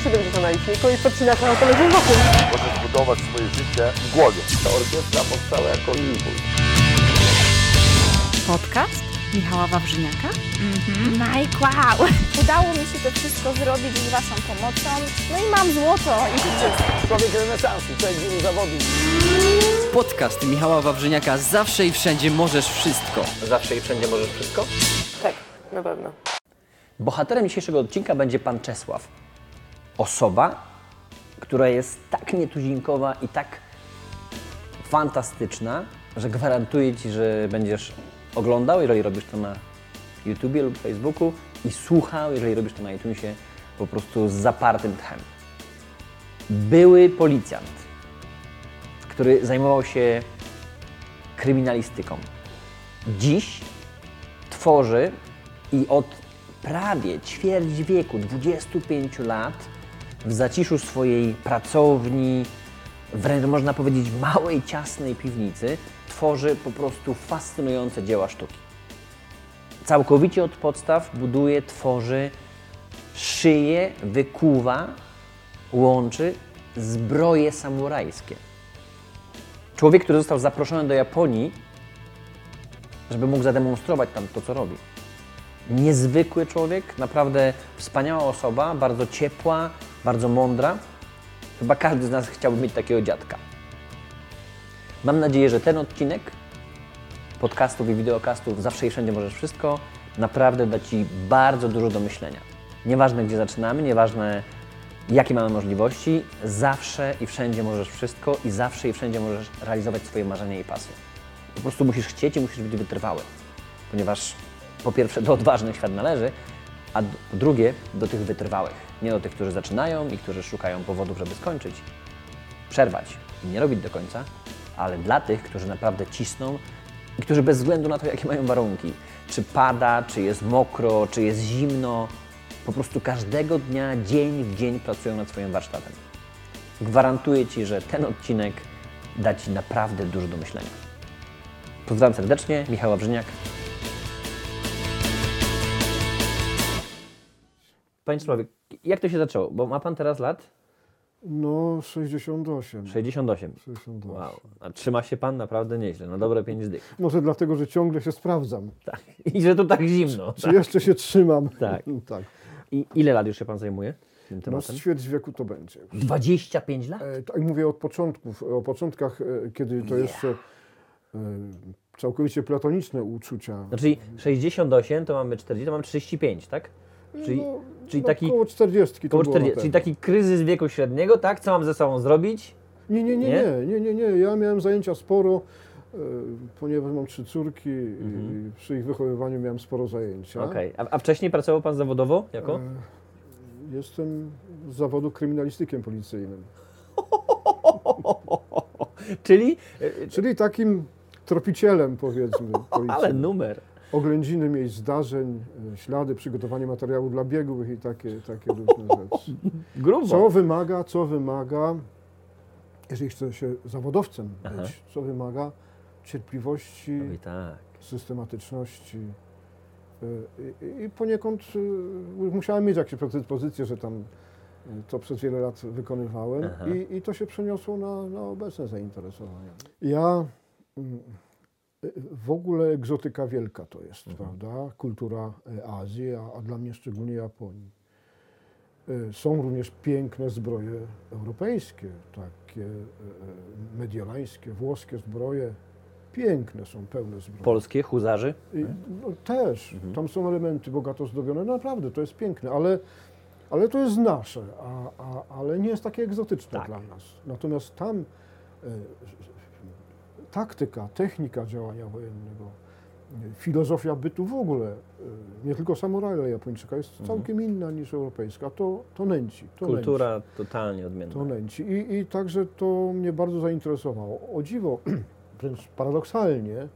też 70 na liczniku i podcinasz na autolewym wokół. Możesz budować swoje życie w głowie. Ta orkiestra powstała jako impuls. Podcast Michała Wawrzyniaka. Mike, wow! Udało mi się to wszystko zrobić z Waszą pomocą. No i mam złoto i życie. Człowiek renesansu, człowiek wielu zawodów. Podcast Michała Wawrzyniaka Zawsze i wszędzie możesz wszystko. Zawsze i wszędzie możesz wszystko? Tak, na pewno. Bohaterem dzisiejszego odcinka będzie pan Czesław. Osoba, która jest tak nietuzinkowa i tak fantastyczna, że gwarantuję Ci, że będziesz oglądał, jeżeli robisz to na YouTubie lub Facebooku i słuchał, jeżeli robisz to na iTunesie, po prostu z zapartym tchem. Były policjant, który zajmował się kryminalistyką. Dziś tworzy i od prawie ćwierć wieku, 25 lat, w zaciszu swojej pracowni, wręcz można powiedzieć małej, ciasnej piwnicy, tworzy po prostu fascynujące dzieła sztuki. Całkowicie od podstaw buduje, tworzy, szyje, wykuwa, łączy zbroje samurajskie. Człowiek, który został zaproszony do Japonii, żeby mógł zademonstrować tam to, co robi. Niezwykły człowiek, naprawdę wspaniała osoba, bardzo ciepła, bardzo mądra. Chyba każdy z nas chciałby mieć takiego dziadka. Mam nadzieję, że ten odcinek podcastów i wideokastów Zawsze i Wszędzie Możesz Wszystko naprawdę da Ci bardzo dużo do myślenia. Nieważne, gdzie zaczynamy, nieważne, jakie mamy możliwości, zawsze i wszędzie możesz wszystko i zawsze i wszędzie możesz realizować swoje marzenia i pasje. Po prostu musisz chcieć i musisz być wytrwały, ponieważ po pierwsze do odważnych świat należy, a drugie do tych wytrwałych. Nie do tych, którzy zaczynają i którzy szukają powodów, żeby skończyć, przerwać i nie robić do końca, ale dla tych, którzy naprawdę cisną i którzy bez względu na to, jakie mają warunki, czy pada, czy jest mokro, czy jest zimno, po prostu każdego dnia, dzień w dzień pracują nad swoim warsztatem. Gwarantuję Ci, że ten odcinek da Ci naprawdę dużo do myślenia. Pozdrawiam serdecznie, Michał Wawrzyniak. Panie Człowiek, jak to się zaczęło? Bo ma Pan teraz lat? No, 68. 68. 68. Wow. A trzyma się Pan naprawdę nieźle, na dobre pięć zdych. Może dlatego, że ciągle się sprawdzam. Tak. I że tu tak zimno. Czy jeszcze się trzymam? Tak. tak. I ile lat już się Pan zajmuje tym No, tematem? ćwierć wieku to będzie. 25 lat? E, tak mówię od początków, o początkach, e, kiedy to jeszcze e, całkowicie platoniczne uczucia. Znaczy 68 to mamy 40, to mamy 35, tak? Czyli, no, czyli no, taki Około 40 to koło było 40, na czyli taki kryzys wieku średniego, tak? Co mam ze sobą zrobić? Nie, nie, nie, Nie? nie, nie, nie. Ja miałem zajęcia sporo, e, ponieważ mam trzy córki i przy ich wychowywaniu miałem sporo zajęcia. Mhm. Okej. A, a wcześniej pracował Pan zawodowo? Jako? E, Jestem z zawodu kryminalistykiem policyjnym. Czyli, Czyli takim tropicielem, powiedzmy, policji. ale numer. Oględziny miejsc zdarzeń, e, ślady, przygotowanie materiału dla biegłych i takie, takie różne rzeczy. Grubo. Co wymaga, co wymaga, jeżeli chce się zawodowcem Aha. być, co wymaga cierpliwości, Oj, tak. systematyczności. e, I, i poniekąd e, musiałem mieć jakieś predyspozycje, że tam to przez wiele lat wykonywałem i, i to się przeniosło na, na obecne zainteresowania. Ja mm, w ogóle egzotyka wielka to jest, prawda? Kultura e, Azji, a, a dla mnie szczególnie Japonii. E, Są również piękne zbroje europejskie, takie e, mediolańskie, włoskie zbroje. Piękne są, pełne zbroje. Polskie, huzarzy. No, też, tam są elementy bogato zdobione, naprawdę to jest piękne, ale, ale to jest nasze, a, a, ale nie jest takie egzotyczne Tak. dla nas. Natomiast tam taktyka, technika działania wojennego, filozofia bytu w ogóle, e, nie tylko samuraja Japończyka, jest całkiem inna niż europejska. To, to nęci. To Nęci. Kultura totalnie odmienna. To nęci. I, I także to mnie bardzo zainteresowało. O dziwo, wręcz paradoksalnie,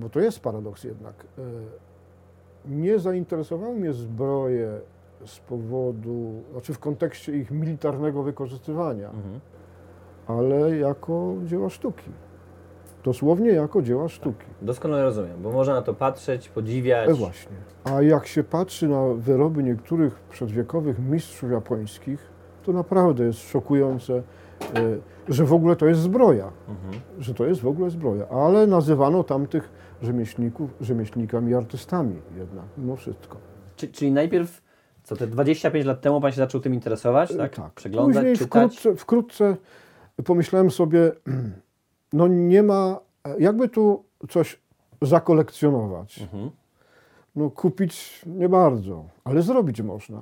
bo to jest paradoks jednak, e, nie zainteresowały mnie zbroje z powodu, znaczy w kontekście ich militarnego wykorzystywania, Mhm. Ale jako dzieła sztuki. Dosłownie jako dzieła sztuki. Doskonale rozumiem, bo można na to patrzeć, podziwiać. E właśnie. A jak się patrzy na wyroby niektórych przedwiekowych mistrzów japońskich, to naprawdę jest szokujące, e, że w ogóle to jest zbroja. Że to jest w ogóle zbroja. Ale nazywano tamtych rzemieślników rzemieślnikami i artystami jednak, mimo wszystko. Czy, czyli najpierw, co te 25 lat temu pan się zaczął tym interesować, tak? E, Przeglądać, Później czytać. wkrótce, wkrótce pomyślałem sobie, no nie ma, jakby tu coś zakolekcjonować. Mhm. No kupić nie bardzo, ale zrobić można.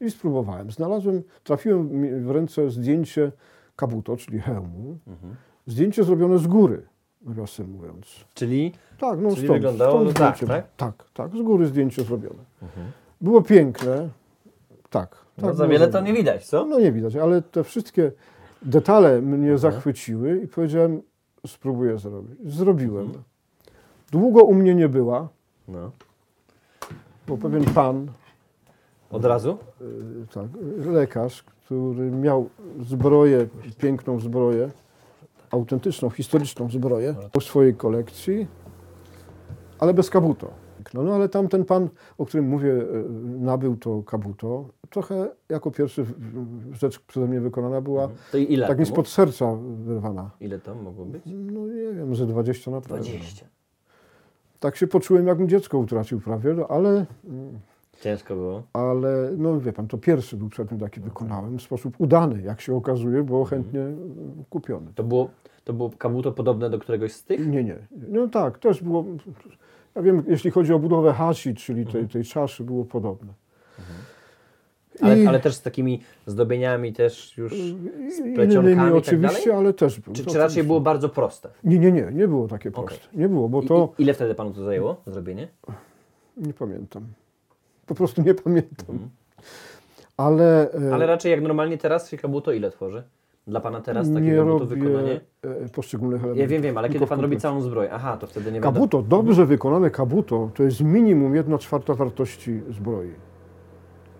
I spróbowałem. Znalazłem, trafiłem w ręce zdjęcie kabuto, czyli hełmu. Mhm. Zdjęcie zrobione z góry, nawiasem mówiąc. Czyli Tak, no Czyli stąd, wyglądało stąd tak, zdjęcie. tak? Tak, tak, z góry zdjęcie zrobione. Było piękne, tak. tak no, za wiele to nie widać, co? No nie widać, ale te wszystkie detale mnie zachwyciły i powiedziałem, spróbuję zrobić. Zrobiłem. Długo u mnie nie była, No. bo pewien pan, Od razu? y, tak, lekarz, który miał zbroję, piękną zbroję, autentyczną, historyczną zbroję w swojej kolekcji, ale bez kabuto. No, no ale tamten pan, o którym mówię, y, nabył to kabuto. Trochę jako pierwszy rzecz przeze mnie wykonana była To i ile? tak mi to spod serca wyrwana. Ile to mogło być? No nie wiem, że 20 na pewno. 20. Tak się poczułem, jakbym dziecko utracił prawie, no, ale, Ciężko było. ale no wie pan, to pierwszy był przedmiot, jaki wykonałem w sposób udany, jak się okazuje, bo chętnie y, kupiony. To było, to było kabuto podobne do któregoś z tych? Nie, nie. No tak, też było, ja wiem, jeśli chodzi o budowę hashi, czyli tej, tej czaszy, było podobne. Ale, I- ale też z takimi zdobieniami też już plecionkami tak oczywiście, dalej? ale też było. Czy, To czy raczej było bardzo proste? Nie, nie, nie, nie było takie proste. Nie było, bo to i, ile wtedy panu to zajęło, zrobienie? nie pamiętam. Po prostu nie pamiętam. Ale, e, Mhm. Ale raczej jak normalnie teraz się kabuto ile tworzy? Dla pana teraz takie nie kabuto robię wykonanie? e, poszczególnych elementów. Ja wiem, wiem, ale kiedy pan robi całą zbroję? Aha, to wtedy nie wiadomo. Kabuto, dobrze wykonane kabuto, to jest minimum 1 czwarta wartości zbroi.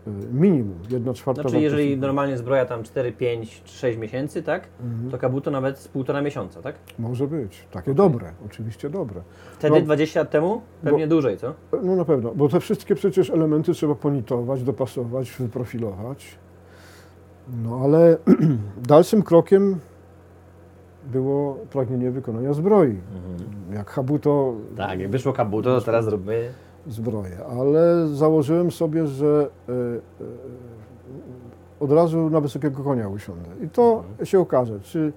E, Minimum 1 czwarta Znaczy, wartości. jeżeli normalnie zbroja tam 4, 5, 6 miesięcy, tak? Mhm. To kabuto nawet z półtora miesiąca, tak? Może być. Takie dobre, oczywiście dobre. Wtedy No. 20 lat temu? Pewnie dłużej, co? No na pewno, bo te wszystkie przecież elementy trzeba ponitować, dopasować, wyprofilować. No ale dalszym krokiem było pragnienie wykonania zbroi. Jak Habuto Tak, jak wyszło kabuto, to teraz zróbmy. Zbroję, ale założyłem sobie, że e, e, od razu na wysokiego konia usiądę. I to się okaże, czy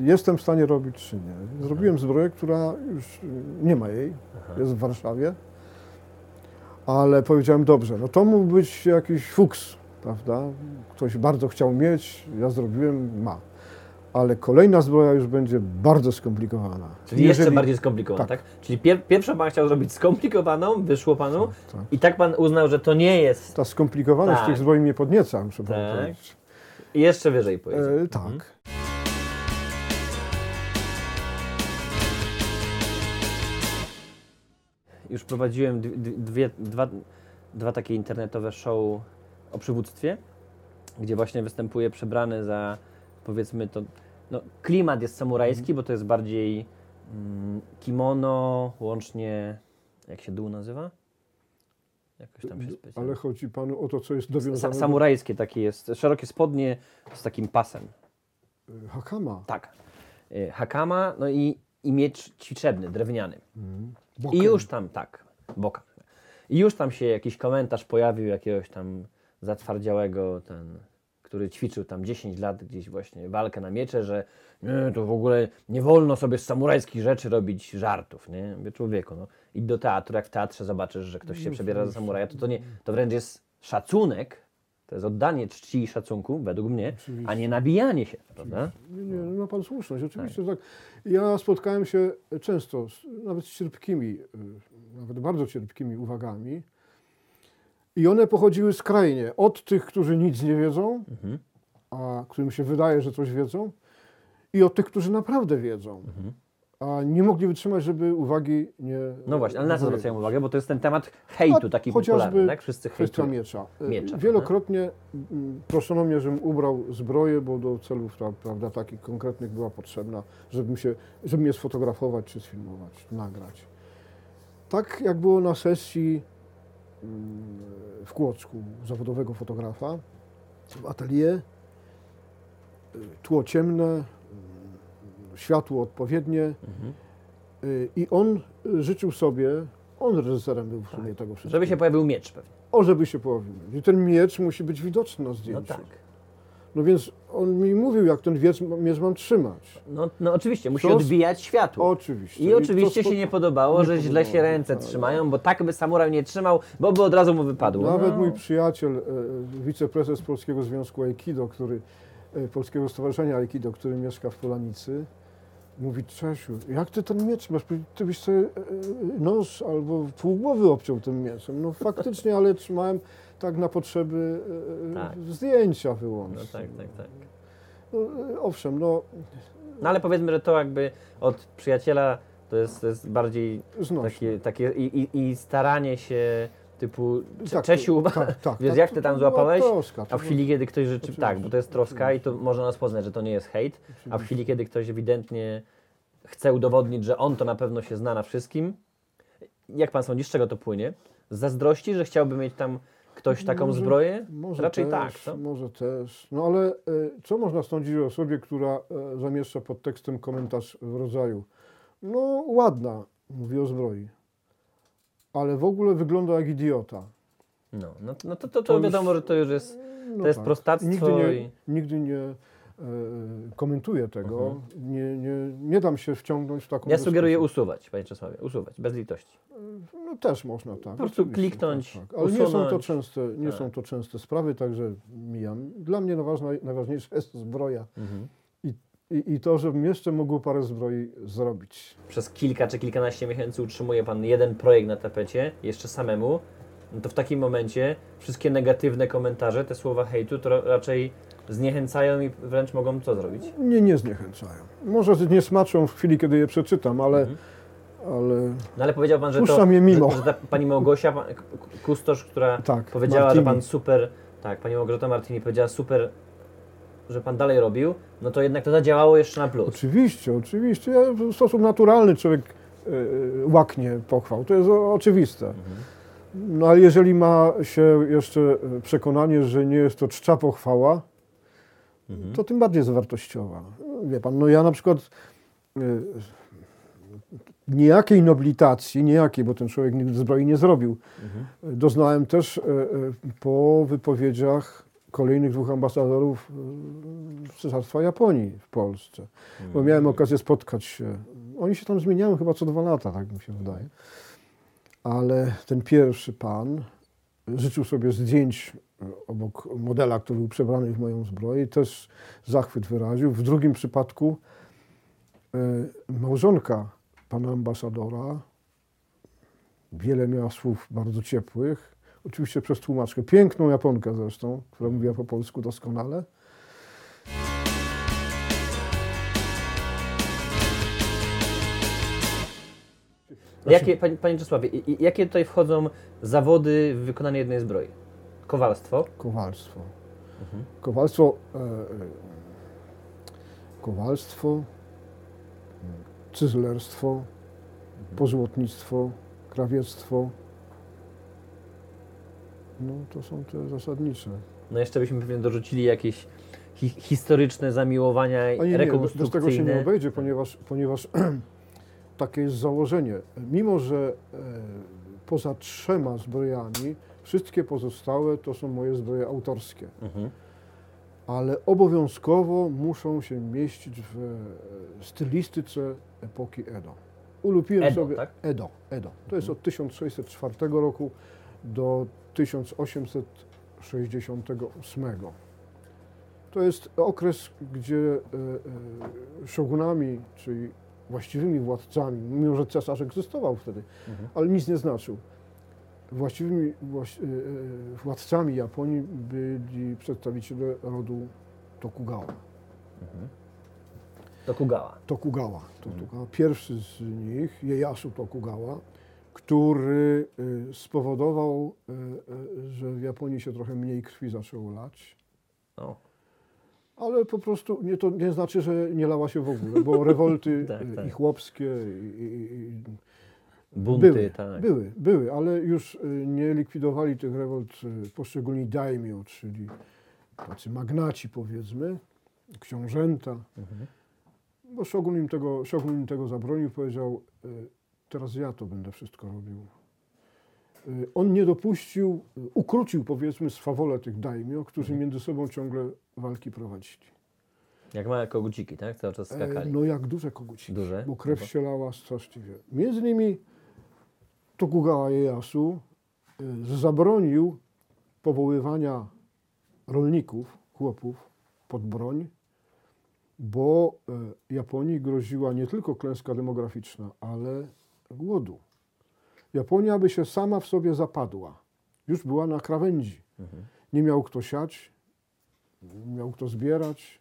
jestem w stanie robić, czy nie. Zrobiłem zbroję, która już nie ma jej, jest w Warszawie, ale powiedziałem, dobrze, no to mógł być jakiś fuks, prawda? Ktoś bardzo chciał mieć, ja zrobiłem, ma. Ale kolejna zbroja już będzie bardzo skomplikowana. Czyli jeszcze Jeżeli- bardziej skomplikowaną, tak. tak. Czyli pier pierwszą pan chciał zrobić skomplikowaną, wyszło panu tak. i tak pan uznał, że to nie jest. Ta skomplikowaność Tak. tych zbroi mnie podnieca, muszę Tak. powiedzieć. I jeszcze wyżej pojedzie. E, tak. Już prowadziłem dwie, dwa, dwa takie internetowe show o przywództwie, gdzie właśnie występuję przebrany za powiedzmy to. No, klimat jest samurajski, bo to jest bardziej mm, kimono, łącznie. Jak się dół nazywa? Jakoś tam się specjalnie. Ale chodzi panu o to, co jest Sa dowiązane samurajskie takie jest, szerokie spodnie z takim pasem. do Hakama. Tak. Y, Hakama, no i, i miecz ćwiczebny, drewniany. Bokiem. I już tam, tak, boka. I już tam się jakiś komentarz pojawił jakiegoś tam zatwardziałego, ten, który ćwiczył tam 10 lat gdzieś właśnie walkę na miecze, że nie, to w ogóle nie wolno sobie z samurajskich rzeczy robić żartów, nie? Mówię, człowieku, no. Idź do teatru, jak w teatrze zobaczysz, że ktoś się przebiera za samuraja, to to, nie, to wręcz jest szacunek, to jest oddanie czci i szacunku, według mnie, a nie nabijanie się, prawda? Nie, nie, ma pan słuszność, oczywiście Tak. tak. Ja spotkałem się często, z, nawet z cierpkimi, y, nawet bardzo cierpkimi uwagami. I one pochodziły skrajnie od tych, którzy nic nie wiedzą, Mhm. a którym się wydaje, że coś wiedzą, i od tych, którzy naprawdę wiedzą. a nie mogli wytrzymać, żeby uwagi nie... No właśnie, ale na co zwracają uwagę? Bo to jest ten temat hejtu A taki chociażby popularny, tak? Wszyscy Kwestia miecza. E, Miecza, Wielokrotnie mm, proszono mnie, żebym ubrał zbroję, bo do celów pra- prawda, takich konkretnych była potrzebna, żebym się, żeby mnie sfotografować, czy sfilmować, nagrać. Tak jak było na sesji w Kłodzku zawodowego fotografa w atelier. Y, Tło ciemne, mm, światło odpowiednie Mhm. y, i on y, życzył sobie, on reżyserem był w sumie tego wszystkiego. Żeby się pojawił miecz pewnie. O, żeby się pojawił. I ten miecz musi być widoczny na No zdjęciu. tak. No więc on mi mówił, jak ten miecz, miecz mam trzymać. No, no oczywiście, musi Co z- odbijać światło. Oczywiście. I oczywiście to się nie podobało, nie że źle się podobało, ręce tak. trzymają, bo tak by samuraj nie trzymał, bo by od razu mu wypadło. Nawet no. mój przyjaciel, e, wiceprezes Polskiego Związku Aikido, który, e, Polskiego Stowarzyszenia Aikido, który mieszka w Polanicy, mówi, Czesiu, jak ty ten miecz masz? Ty byś sobie e, e, nos albo pół głowy obciął tym mieczem. No faktycznie, ale trzymałem tak na potrzeby e, Tak. zdjęcia No wyłącznie. tak, tak, tak. No, owszem, no No ale powiedzmy, że to jakby od przyjaciela to jest, to jest bardziej znośnie. takie, takie i, i, i staranie się typu Tak, Czesiu, tak, tak, wiesz tak, jak to- ty tam była złapałeś? troska, A w chwili, kiedy ktoś rzeczy, tak, bo to jest troska i to można rozpoznać, że to nie jest hejt, a w chwili, kiedy ktoś ewidentnie chce udowodnić, że on to na pewno się zna na wszystkim, jak pan sądzi, z czego to płynie? Z zazdrości, że chciałby mieć tam ktoś taką Może- zbroję? Może Raczej też, tak, co? Może też. No ale e, co można sądzić o osobie, która e, zamieszcza pod tekstem komentarz w rodzaju no ładna, mówi o zbroi, ale w ogóle wygląda jak idiota. No, no, no to, to, To to już- wiadomo, że to już jest, No to jest prostactwo Nigdy nie, i... nigdy nie e, komentuję tego. Mhm. Nie, nie, nie dam się wciągnąć w taką Ja sugeruję dyskusję. usuwać, panie Czesławie, usuwać, bez litości. No też można tak. Po prostu kliknąć, Tak, tak. Ale nie są, to usunąć. częste, nie Tak. są to częste sprawy, także mijam. Dla mnie najważna, najważniejsza jest zbroja. Mhm. I, i, to, żebym jeszcze mógł parę zbroi zrobić. Przez kilka czy kilkanaście miesięcy utrzymuje pan jeden projekt na tapecie, jeszcze samemu, no to w takim momencie wszystkie negatywne komentarze, te słowa hejtu, to ra- raczej zniechęcają i wręcz mogą co zrobić? Nie, nie zniechęcają. Może nie smaczą w chwili, kiedy je przeczytam, ale, Mhm. ale No ale powiedział pan, że to, je mimo. Że, że ta pani Małgosia, pan, kustosz, która tak. powiedziała, Martini. że pan super, tak, pani Małgorzata Martini powiedziała super, że pan dalej robił, no to jednak to zadziałało jeszcze na plus. Oczywiście, oczywiście. Ja w sposób naturalny człowiek e, łaknie pochwał. To jest oczywiste. No ale jeżeli ma się jeszcze e, przekonanie, że nie jest to czcza pochwała, to tym bardziej jest wartościowa. Wie pan, no ja na przykład e, niejakiej nobilitacji, niejakiej, bo ten człowiek nigdy zbroi nie zrobił, doznałem też e, e, po wypowiedziach kolejnych dwóch ambasadorów e, Cesarstwa Japonii w Polsce. Bo miałem okazję spotkać się. Oni się tam zmieniają chyba co dwa lata, tak mi się wydaje. Ale ten pierwszy pan życzył sobie zdjęć e, obok modela, który był przebrany w moją zbroję też zachwyt wyraził. W drugim przypadku e, małżonka pana ambasadora wiele miała słów bardzo ciepłych, oczywiście przez tłumaczkę, piękną Japonkę zresztą, która mówiła po polsku doskonale. Jakie, panie, panie Czesławie, jakie tutaj wchodzą zawody w wykonaniu jednej zbroi? Kowalstwo, Kowalstwo. Kowalstwo, e, e, kowalstwo, cyzlerstwo, pozłotnictwo, krawiectwo. No to są te zasadnicze. no jeszcze byśmy pewnie dorzucili jakieś hi historyczne zamiłowania, A nie, nie, bez tego się nie rekonstrukcyjne. obejdzie, ponieważ, ponieważ takie jest założenie. Mimo, że e, poza trzema zbrojami, wszystkie pozostałe to są moje zbroje autorskie. Mhm. ale obowiązkowo muszą się mieścić w e, stylistyce epoki Edo. Ulubiłem Edo, sobie tak? Edo, Edo. To jest od 1604 roku do 1868. To jest okres, gdzie e, e, shogunami, czyli właściwymi władcami, mimo że cesarz egzystował wtedy, Mhm. ale nic nie znaczył. Właściwymi właś, e, władcami Japonii byli przedstawiciele rodu Tokugawa. Tokugawa. Tokugawa. Tokugawa. Pierwszy z nich, Ieyasu Tokugawa, który y, spowodował, y, y, że w Japonii się trochę mniej krwi zaczęło lać. O. Ale po prostu nie, to nie znaczy, że nie lała się w ogóle, bo rewolty Tak, tak. i chłopskie i, i, Bunty, były, tak. były, były, ale już nie likwidowali tych rewolt poszczególni daimyo, czyli tacy magnaci powiedzmy, książęta. Mhm. Bo Shogun im tego, Shogun im tego zabronił, powiedział, teraz ja to będę wszystko robił. Y, On nie dopuścił, y, ukrócił powiedzmy swawolę tych daimyo, którzy Mhm. między sobą ciągle walki prowadzili. Jak małe koguciki, tak? Cały czas E, skakali. No jak duże koguciki, Duże? bo krew się lała straszliwie. Między innymi Tokugawa Ieyasu y, zabronił powoływania rolników, chłopów pod broń, bo Japonii groziła nie tylko klęska demograficzna, ale głodu. Japonia by się sama w sobie zapadła. Już była na krawędzi. Nie miał kto siać, nie miał kto zbierać,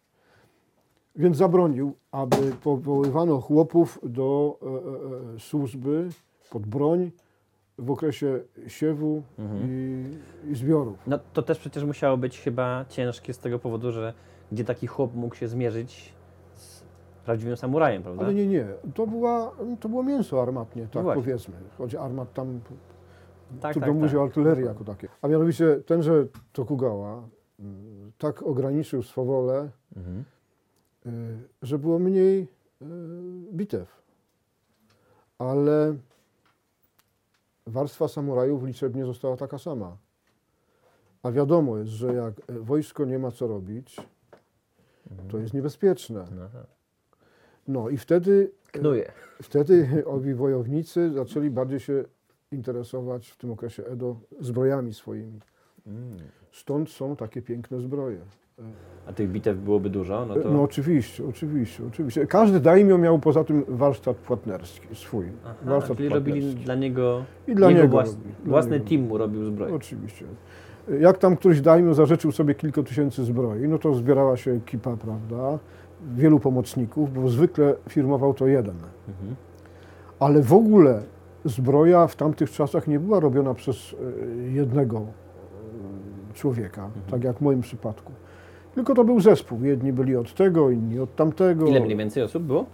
więc zabronił, aby powoływano chłopów do e, e, e, służby pod broń w okresie siewu i, i zbiorów. No to też przecież musiało być chyba ciężkie z tego powodu, że gdzie taki chłop mógł się zmierzyć prawdziwym samurajem, prawda? Ale nie, nie. To, była, to było mięso armatnie, tak No powiedzmy. Choć armat tam tak, tu tak, do mówię tak. o artylerii jako takie. A mianowicie tenże Tokugawa mm, tak ograniczył swawolę, Mhm. y, że było mniej y, bitew. Ale warstwa samurajów liczebnie została taka sama. A wiadomo jest, że jak wojsko nie ma co robić, to jest niebezpieczne. Tak. No i wtedy, Knuje. wtedy owi wojownicy zaczęli bardziej się interesować w tym okresie Edo zbrojami swoimi. Stąd są takie piękne zbroje. A tych bitew byłoby dużo, no to... No oczywiście, oczywiście, oczywiście. Każdy daimio miał poza tym warsztat płatnerski swój. Aha, warsztat czyli robili płatnerski. dla niego... I dla niego włas... robili, dla własny niego. team mu robił zbroję. Oczywiście. Jak tam któryś daimio zażyczył sobie kilka tysięcy zbroi, no to zbierała się ekipa, prawda, wielu pomocników, bo zwykle firmował to jeden. Mhm. Ale w ogóle zbroja w tamtych czasach nie była robiona przez e, jednego e, człowieka, Mhm. tak jak w moim przypadku. Tylko to był zespół. Jedni byli od tego, inni od tamtego. Ile mniej więcej osób było?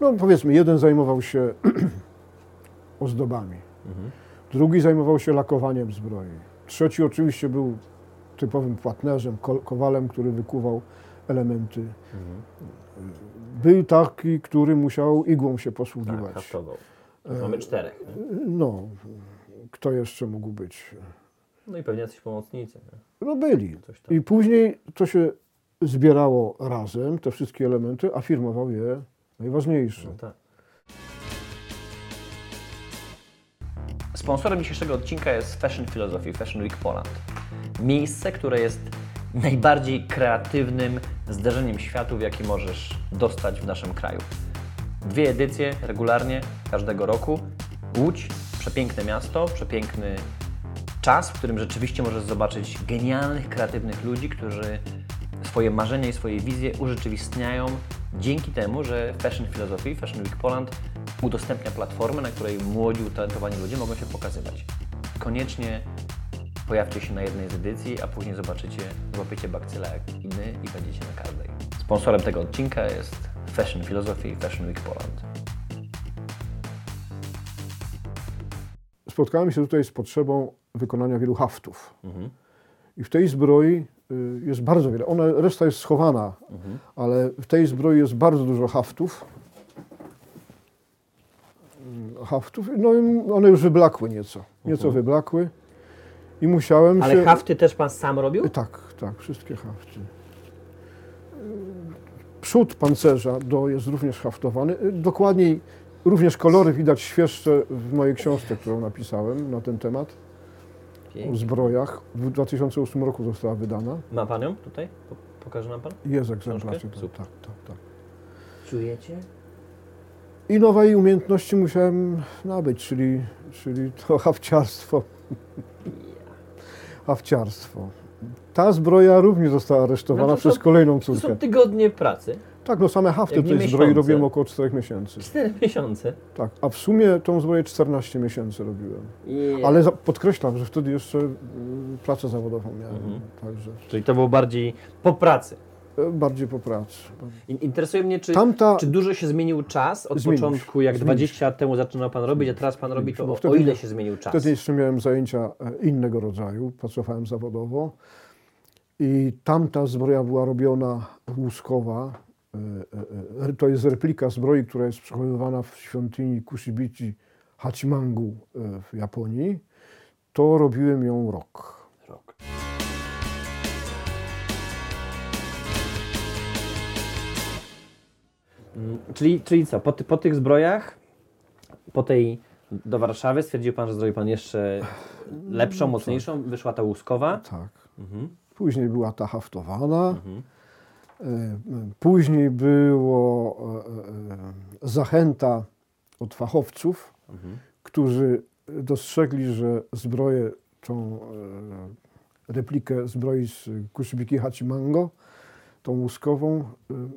No powiedzmy, jeden zajmował się ozdobami, Mhm. drugi zajmował się lakowaniem zbroi, trzeci oczywiście był typowym płatnerzem, ko- kowalem, który wykuwał elementy. Mhm. Był taki, który musiał igłą się Tak, posługiwać. haftował. Mamy czterech. nie? no, kto jeszcze mógł być? No i pewnie jacyś pomocnicy. nie? No byli. I później to się zbierało razem, te wszystkie elementy, a firmował je najważniejsze. No tak. Sponsorem dzisiejszego odcinka jest Fashion Philosophy, Fashion Week Poland. Miejsce, które jest najbardziej kreatywnym zderzeniem światów, jaki możesz dostać w naszym kraju. Dwie edycje regularnie każdego roku. Łódź, przepiękne miasto, przepiękny czas, w którym rzeczywiście możesz zobaczyć genialnych, kreatywnych ludzi, którzy swoje marzenia i swoje wizje urzeczywistniają dzięki temu, że Fashion Philosophy, Fashion Week Poland udostępnia platformę, na której młodzi, utalentowani ludzie mogą się pokazywać. Koniecznie pojawcie się na jednej z edycji, a później zobaczycie, złapiecie bakcyla jak i my i będziecie na każdej. Sponsorem tego odcinka jest Fashion Philosophy, Fashion Week Poland. Spotkałem się tutaj z potrzebą wykonania wielu haftów. Mhm. I w tej zbroi y, jest bardzo wiele. Ona, reszta jest schowana, Mhm. ale w tej zbroi jest bardzo dużo haftów. Mm, Haftów, no i one już wyblakły nieco. Nieco wyblakły. I musiałem. Ale się... hafty też Pan sam robił? Tak, tak, wszystkie hafty. Przód pancerza do jest również haftowany. Dokładniej, również kolory widać świeższe w mojej książce, którą napisałem na ten temat. O Pięknie. zbrojach. W 2008 roku została wydana. Ma Pan ją tutaj? Po- Pokaże nam Pan? Jest egzemplarz. Tak, tak, tak, tak. Czujecie? I nowej umiejętności musiałem nabyć, czyli, czyli to hawciarstwo. Hawciarstwo. Ta zbroja również została aresztowana No to przez są- kolejną To córkę. są tygodnie pracy. Tak, no same hafty tej zbroi miesiące. robiłem około 4 miesięcy. Cztery miesiące. Tak, a w sumie tą zbroję 14 miesięcy robiłem. I... Ale za, podkreślam, że wtedy jeszcze y, pracę zawodową miałem, Mhm. także Czyli to było bardziej po pracy. Bardziej po pracy. In- Interesuje mnie, czy, Tamta, czy dużo się zmienił czas od Zmienił się, początku, jak zmienił 20 lat temu zaczynał Pan robić, a teraz Pan robi to, bo o, wtedy o ile się zmienił czas? wtedy jeszcze miałem zajęcia e, innego rodzaju, pracowałem zawodowo i tamta zbroja była robiona łuskowa. E, e, e, To jest replika zbroi, która jest przechowywana w świątyni Kushibichi Hachimangu e, w Japonii. To robiłem ją. Rok. Czyli, czyli co, po, ty, po tych zbrojach, po tej do Warszawy stwierdził Pan, że zrobi Pan jeszcze lepszą, mocniejszą, wyszła ta łuskowa. Tak. Mhm. Później była ta haftowana. Mhm. Później było e, e, zachęta od fachowców, Mhm. którzy dostrzegli, że zbroję, tą e, replikę zbroi z Kushibiki Hachimango, tą łuskową, m-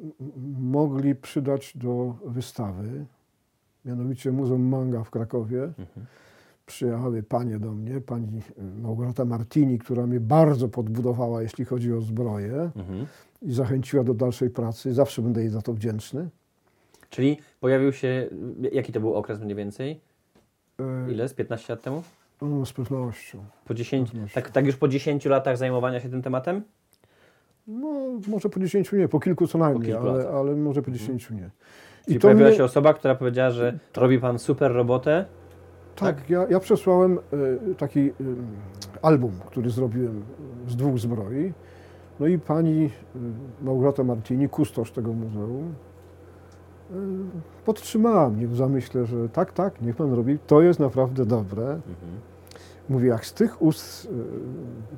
mogli przydać do wystawy. Mianowicie Muzeum Manga w Krakowie. Mhm. Przyjechały panie do mnie, pani e, Małgorzata Martini, która mnie bardzo podbudowała, jeśli chodzi o zbroję Mhm. i zachęciła do dalszej pracy. Zawsze będę jej za to wdzięczny. Czyli pojawił się, jaki to był okres mniej więcej? Ile? Z 15 lat temu? No, z pewnością. Po 10, pewnością. tak, tak już po 10 latach zajmowania się tym tematem? No, może po 10 nie, po kilku co najmniej, kilku ale, ale może po 10 nie. Czyli I to pojawiła mnie, się osoba, która powiedziała, że robi Pan super robotę. tak, ja, ja przesłałem e, taki e, album, który zrobiłem z dwóch zbroi. No i pani e, Małgorzata Martini, kustosz tego muzeum, e, podtrzymała mnie w zamyśle, że tak, tak, niech pan robi, to jest naprawdę dobre. Mówię, jak z tych ust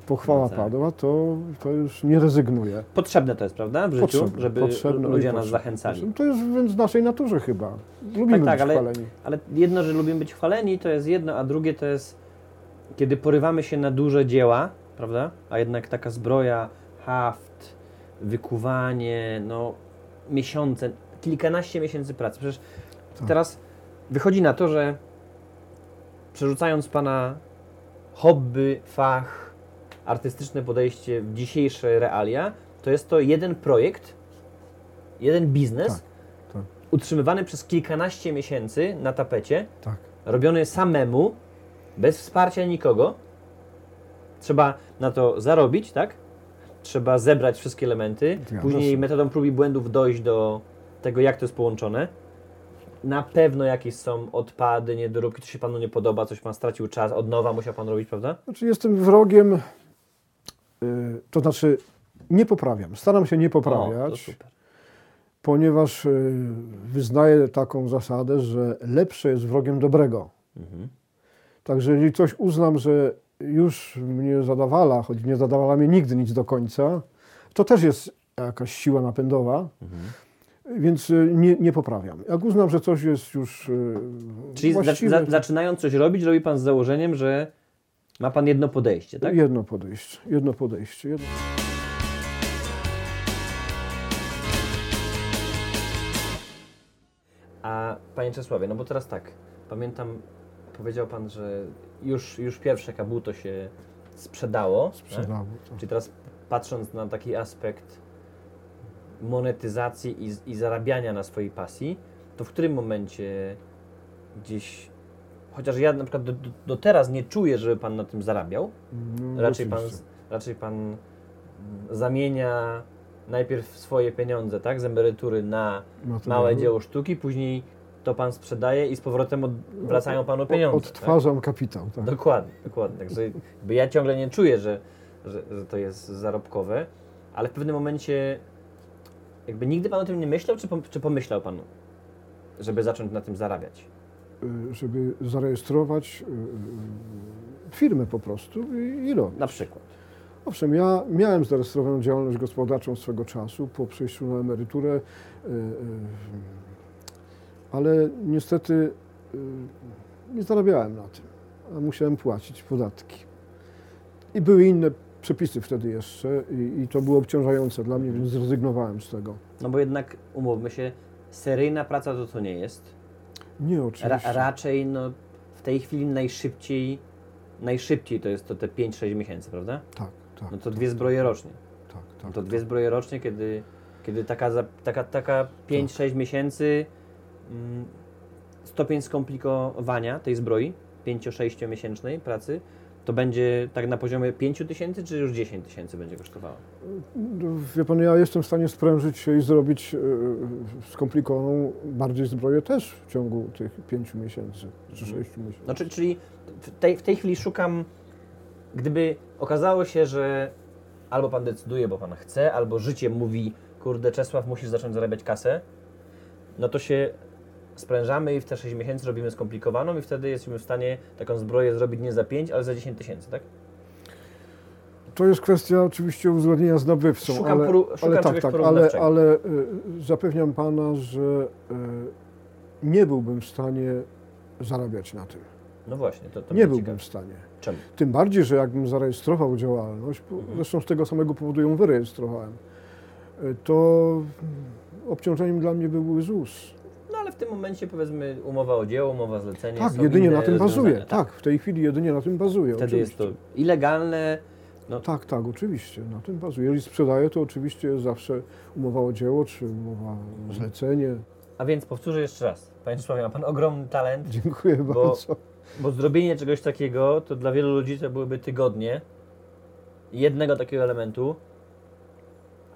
e, pochwała No tak. padła, to, to już nie rezygnuję. Potrzebne to jest, prawda? W życiu, Potrzebne, żeby potrzebne, oj, ludzie nas zachęcali. To jest więc w naszej naturze chyba. Lubimy Tak, tak, być ale- chwaleni. Ale jedno, że lubimy być chwaleni, to jest jedno, a drugie to jest, kiedy porywamy się na duże dzieła, prawda? A jednak taka zbroja, haft, wykuwanie, no miesiące, kilkanaście miesięcy pracy. Przecież Tak. teraz wychodzi na to, że przerzucając Pana hobby, fach, artystyczne podejście w dzisiejsze realia, to jest to jeden projekt, jeden biznes, Tak, tak. utrzymywany przez kilkanaście miesięcy na tapecie, Tak. robiony samemu, bez wsparcia nikogo. Trzeba na to zarobić, tak? Trzeba zebrać wszystkie elementy, Zgadza później się. metodą prób i błędów dojść do tego, jak to jest połączone. Na pewno jakieś są odpady, niedoróbki, coś się Panu nie podoba, coś Pan stracił czas, od nowa musiał Pan robić, prawda? Znaczy jestem wrogiem, y, to znaczy nie poprawiam, staram się nie O, poprawiać, super. ponieważ y, wyznaję taką zasadę, że lepsze jest wrogiem dobrego. Mhm. Także jeżeli coś uznam, że już mnie zadawala, choć nie zadawala mnie nigdy nic do końca, to też jest jakaś siła napędowa, Mhm. Więc y, nie, nie poprawiam. Jak uznam, że coś jest już y, Czyli właściwe, za, zaczynając coś robić, robi Pan z założeniem, że ma Pan jedno podejście, tak? jedno podejście, jedno podejście. Jedno... A Panie Czesławie, no bo teraz tak, pamiętam, powiedział Pan, że już, już pierwsze kabuto się sprzedało. Tak? Sprzedało to. Czyli teraz patrząc na taki aspekt monetyzacji i, i zarabiania na swojej pasji, to w którym momencie gdzieś, chociaż ja na przykład do, do, teraz nie czuję, żeby Pan na tym zarabiał, No, raczej pan, raczej pan mm, zamienia najpierw swoje pieniądze, tak, z emerytury na Materiały. małe dzieło sztuki, później to pan sprzedaje i z powrotem od, wracają panu pieniądze. Odtwarzam kapitał, tak. Tak? Dokładnie, dokładnie. Także ja ciągle nie czuję, że, że, że to jest zarobkowe, ale w pewnym momencie jakby nigdy pan o tym nie myślał, czy, pom- czy pomyślał pan, żeby zacząć na tym zarabiać? Y, Żeby zarejestrować y, y, firmę po prostu i, i robić. Na przykład. Owszem, ja miałem zarejestrowaną działalność gospodarczą swego czasu po przejściu na emeryturę, y, y, ale niestety y, nie zarabiałem na tym, a musiałem płacić podatki. I były inne przepisy wtedy jeszcze i, i to było obciążające dla mnie, więc zrezygnowałem z tego. No bo jednak, umówmy się, seryjna praca to to nie jest. Nie, Ra oczywiście. raczej no, w tej chwili najszybciej, najszybciej to jest to te 5-6 miesięcy, prawda? Tak, tak, No to dwie zbroje rocznie. tak, No tak. to dwie zbroje rocznie, kiedy, kiedy taka, taka, taka 5-6 miesięcy mm, stopień skomplikowania tej zbroi, 5-6 miesięcznej pracy, to będzie tak na poziomie 5 tysięcy, czy już 10 tysięcy będzie kosztowała? No, Wie pan, ja jestem w stanie sprężyć się i zrobić e, skomplikowaną bardziej zbroję też w ciągu tych pięciu miesięcy czy sześciu miesięcy. Znaczy, czyli w tej, w tej chwili szukam, gdyby okazało się, że albo pan decyduje, bo pan chce, albo życie mówi, kurde, Czesław, musisz zacząć zarabiać kasę, no to się sprężamy i w te 6 miesięcy robimy skomplikowaną i wtedy jesteśmy w stanie taką zbroję zrobić nie za 5, ale za 10 tysięcy, tak? To jest kwestia oczywiście uzgodnienia z nabywcą, Szukam ale, poru- szukam ale tak, tak, ale, ale y, zapewniam pana, że y, nie byłbym w stanie zarabiać na tym. No właśnie, to, to nie byłbym ciekawi. w stanie. Czemu? Tym bardziej, że jakbym zarejestrował działalność, Mhm. zresztą z tego samego powodu ją wyrejestrowałem, y, to obciążeniem dla mnie byłby ZUS. No tym momencie powiedzmy umowa o dzieło, umowa zlecenie Tak, jedynie na tym bazuje. rozwiązania, Tak, w tej chwili jedynie na tym bazuje. Wtedy jest oczywiście. to ilegalne, Tak, tak, oczywiście, na tym bazuje. Jeżeli sprzedaję, to oczywiście jest zawsze umowa o dzieło, czy umowa o zlecenie. A więc powtórzę jeszcze raz. Panie Czesławie, ma Pan ogromny talent, Dziękuję Bo- bardzo. bo zrobienie czegoś takiego to dla wielu ludzi to byłyby tygodnie jednego takiego elementu,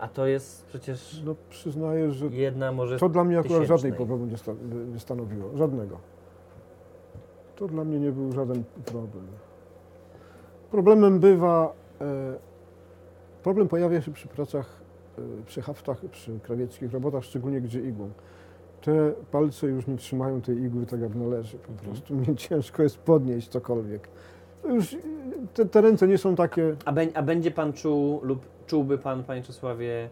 a to jest przecież No przyznaję, że jedna może to dla mnie akurat tysięcznej. żadnej problemu nie, sta nie stanowiło. Żadnego. To dla mnie nie był żaden problem. Problemem bywa, e, problem pojawia się przy pracach, e, przy haftach, przy krawieckich robotach, szczególnie gdzie igłą. Te palce już nie trzymają tej igły tak jak należy. Po Mhm. prostu mnie ciężko jest podnieść cokolwiek. To już te, te ręce nie są takie. A, bę- a będzie Pan czuł lub czułby Pan, Panie Czesławie,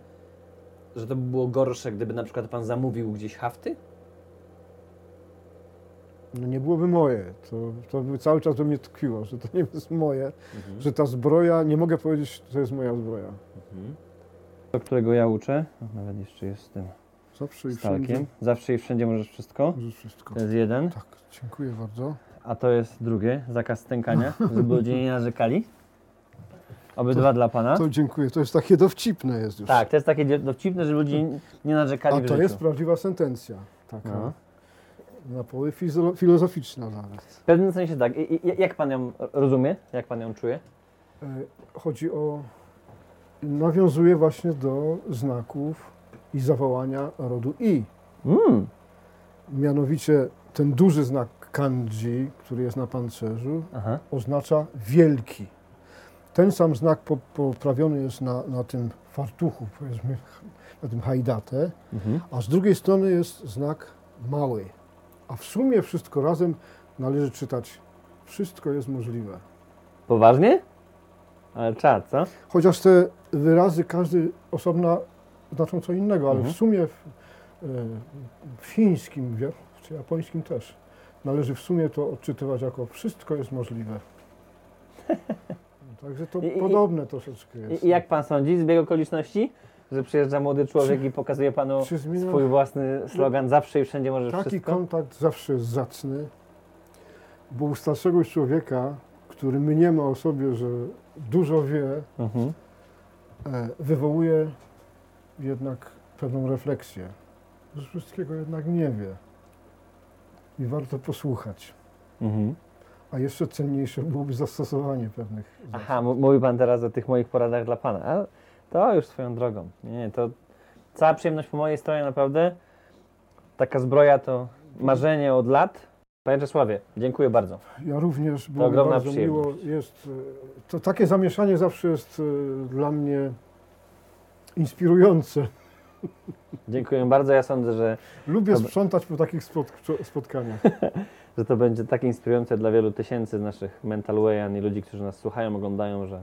że to by było gorsze, gdyby na przykład Pan zamówił gdzieś hafty? No nie byłoby moje. To, to by cały czas we mnie tkwiło, że to nie jest moje, że ta zbroja, nie mogę powiedzieć, że to jest moja zbroja. Do którego ja uczę, nawet jeszcze jest z tym Zawsze i wszędzie. Zawsze i wszędzie możesz wszystko. Może wszystko. To jest jeden. Tak, dziękuję bardzo. A to jest drugie, zakaz stękania, żeby ludzie nie narzekali. Obydwa dla Pana. To dziękuję. To jest takie dowcipne jest już. Tak, to jest takie dowcipne, żeby ludzie nie- nie narzekali A w to życiu. jest prawdziwa sentencja. Taka. No. Na poły fizo- filozoficzna nawet. W pewnym sensie tak. I, i, jak Pan ją rozumie? Jak Pan ją czuje? E, Chodzi o... Nawiązuje właśnie do znaków i zawołania rodu I. Mm. Mianowicie ten duży znak kanji, który jest na pancerzu, Aha. oznacza wielki. Ten sam znak po- poprawiony jest na, na tym fartuchu, powiedzmy, na tym hajdate, Mhm. a z drugiej strony jest znak mały. A w sumie wszystko razem należy czytać wszystko jest możliwe. Poważnie? Ale czad, co? Chociaż te wyrazy, każdy osobna znaczą co innego, ale Mhm. w sumie w, e, w chińskim, wie- czy japońskim też, należy w sumie to odczytywać jako wszystko jest możliwe. Także to I- i- podobne troszeczkę jest. I, I jak Pan sądzi, zbieg okoliczności? Że przyjeżdża młody człowiek i pokazuje Panu Czy zmienia- swój własny slogan zawsze i wszędzie Taki wszystko? kontakt zawsze jest zacny, bo u starszego człowieka, który mniema o sobie, że dużo wie, Mhm. e, wywołuje jednak pewną refleksję, że wszystkiego jednak nie wie. I warto posłuchać. Mhm. A jeszcze cenniejsze byłoby zastosowanie pewnych. zasad. Aha, mówi Pan teraz o tych moich poradach dla Pana. A to już swoją drogą. Nie, to cała przyjemność po mojej stronie naprawdę. Taka zbroja to marzenie od lat. Panie Czesławie, dziękuję bardzo. Ja również było mi ogromna bardzo miło. Jest, e, to takie zamieszanie zawsze jest e, dla mnie inspirujące. Dziękuję bardzo. Ja sądzę, że, Lubię sprzątać po takich spot, spotkaniach. że to będzie tak inspirujące dla wielu tysięcy naszych mental wayan i ludzi, którzy nas słuchają, oglądają, że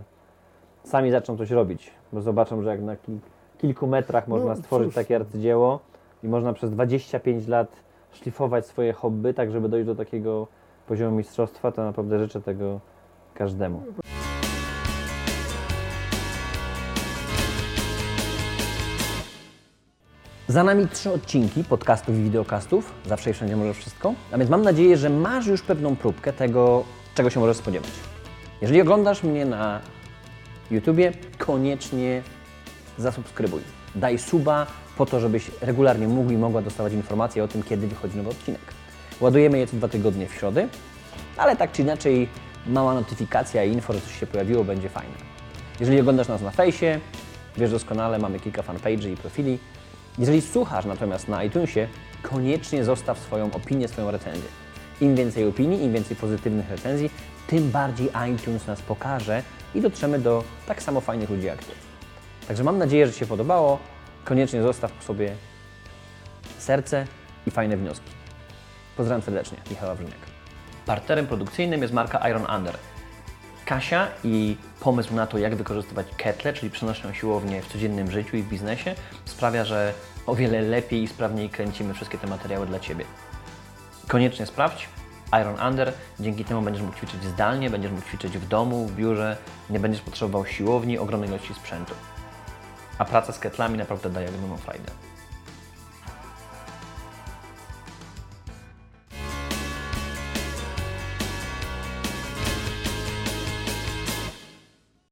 sami zaczną coś robić, bo zobaczą, że jak na kil- kilku metrach można No, stworzyć cóż. takie arcydzieło i można przez 25 lat szlifować swoje hobby, tak żeby dojść do takiego poziomu mistrzostwa, to naprawdę życzę tego każdemu. Za nami trzy odcinki podcastów i wideokastów. Zawsze i wszędzie możesz wszystko. A więc mam nadzieję, że masz już pewną próbkę tego, czego się możesz spodziewać. Jeżeli oglądasz mnie na YouTubie, koniecznie zasubskrybuj. Daj suba po to, żebyś regularnie mógł i mogła dostawać informacje o tym, kiedy wychodzi nowy odcinek. Ładujemy je co dwa tygodnie w środę, ale tak czy inaczej mała notyfikacja i info, że coś się pojawiło, będzie fajne. Jeżeli oglądasz nas na fejsie, wiesz doskonale, mamy kilka fanpage'y i profili. Jeżeli słuchasz natomiast na iTunesie, koniecznie zostaw swoją opinię, swoją recenzję. Im więcej opinii, im więcej pozytywnych recenzji, tym bardziej iTunes nas pokaże i dotrzemy do tak samo fajnych ludzi jak Ty. Także mam nadzieję, że Ci się podobało. Koniecznie zostaw po sobie serce i fajne wnioski. Pozdrawiam serdecznie, Michała Wrzyniak. Partnerem produkcyjnym jest marka Iron Under. Kasia i pomysł na to, jak wykorzystywać ketle, czyli przenośną siłownię w codziennym życiu i w biznesie, sprawia, że o wiele lepiej i sprawniej kręcimy wszystkie te materiały dla Ciebie. Koniecznie sprawdź Iron Under, dzięki temu będziesz mógł ćwiczyć zdalnie, będziesz mógł ćwiczyć w domu, w biurze, nie będziesz potrzebował siłowni, ogromnej ilości sprzętu. A praca z ketlami naprawdę daje ogromną frajdę.